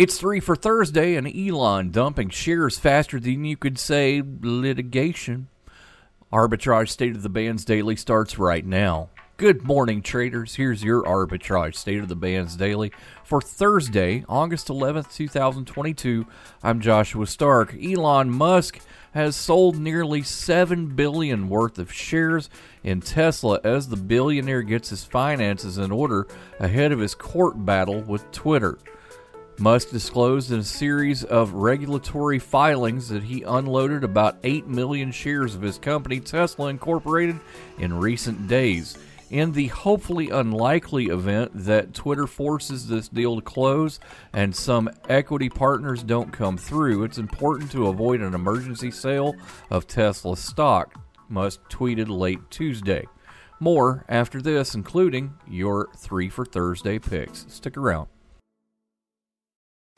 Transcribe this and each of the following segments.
It's three for Thursday, and Elon dumping shares faster than you could say litigation. Arbitrage State of the Bands Daily starts right now. Good morning, traders. Here's your Arbitrage State of the Bands Daily for Thursday, August 11th, 2022. I'm Joshua Stark. Elon Musk has sold nearly 7 billion worth of shares in Tesla as the billionaire gets his finances in order ahead of his court battle with Twitter. Musk disclosed in a series of regulatory filings that he unloaded about 8 million shares of his company, Tesla Incorporated, in recent days. In the hopefully unlikely event that Twitter forces this deal to close and some equity partners don't come through, it's important to avoid an emergency sale of Tesla stock, Musk tweeted late Tuesday. More after this, including your three for Thursday picks. Stick around.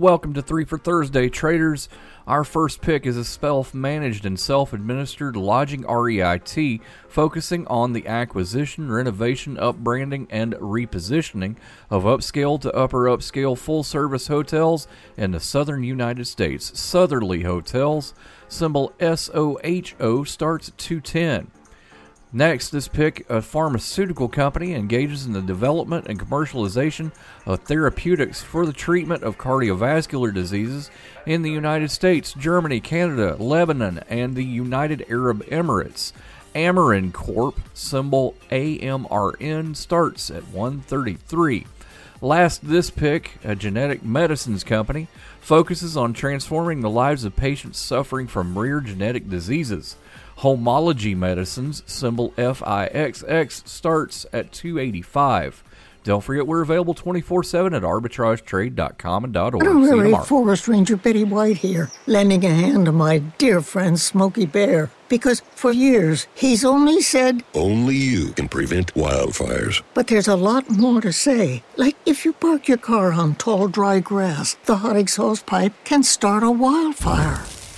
Welcome to Three for Thursday, traders. Our first pick is a self managed and self administered lodging REIT focusing on the acquisition, renovation, upbranding, and repositioning of upscale to upper upscale full service hotels in the southern United States. Sotherly Hotels, symbol SOHO, starts at 210. Next, this pick a pharmaceutical company engages in the development and commercialization of therapeutics for the treatment of cardiovascular diseases in the United States, Germany, Canada, Lebanon, and the United Arab Emirates. Amarin Corp, symbol AMRN, starts at 133. Last, this pick, a genetic medicines company, focuses on transforming the lives of patients suffering from rare genetic diseases. Homology Medicines, symbol FIXX, starts at 285. Don't forget we're available 24-7 at arbitragetrade.com and .org. Honorary Forest Ranger Betty White here, lending a hand to my dear friend Smokey Bear. Because for years, he's only said... Only you can prevent wildfires. But there's a lot more to say. Like if you park your car on tall, dry grass, the hot exhaust pipe can start a wildfire.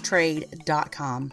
trade.com.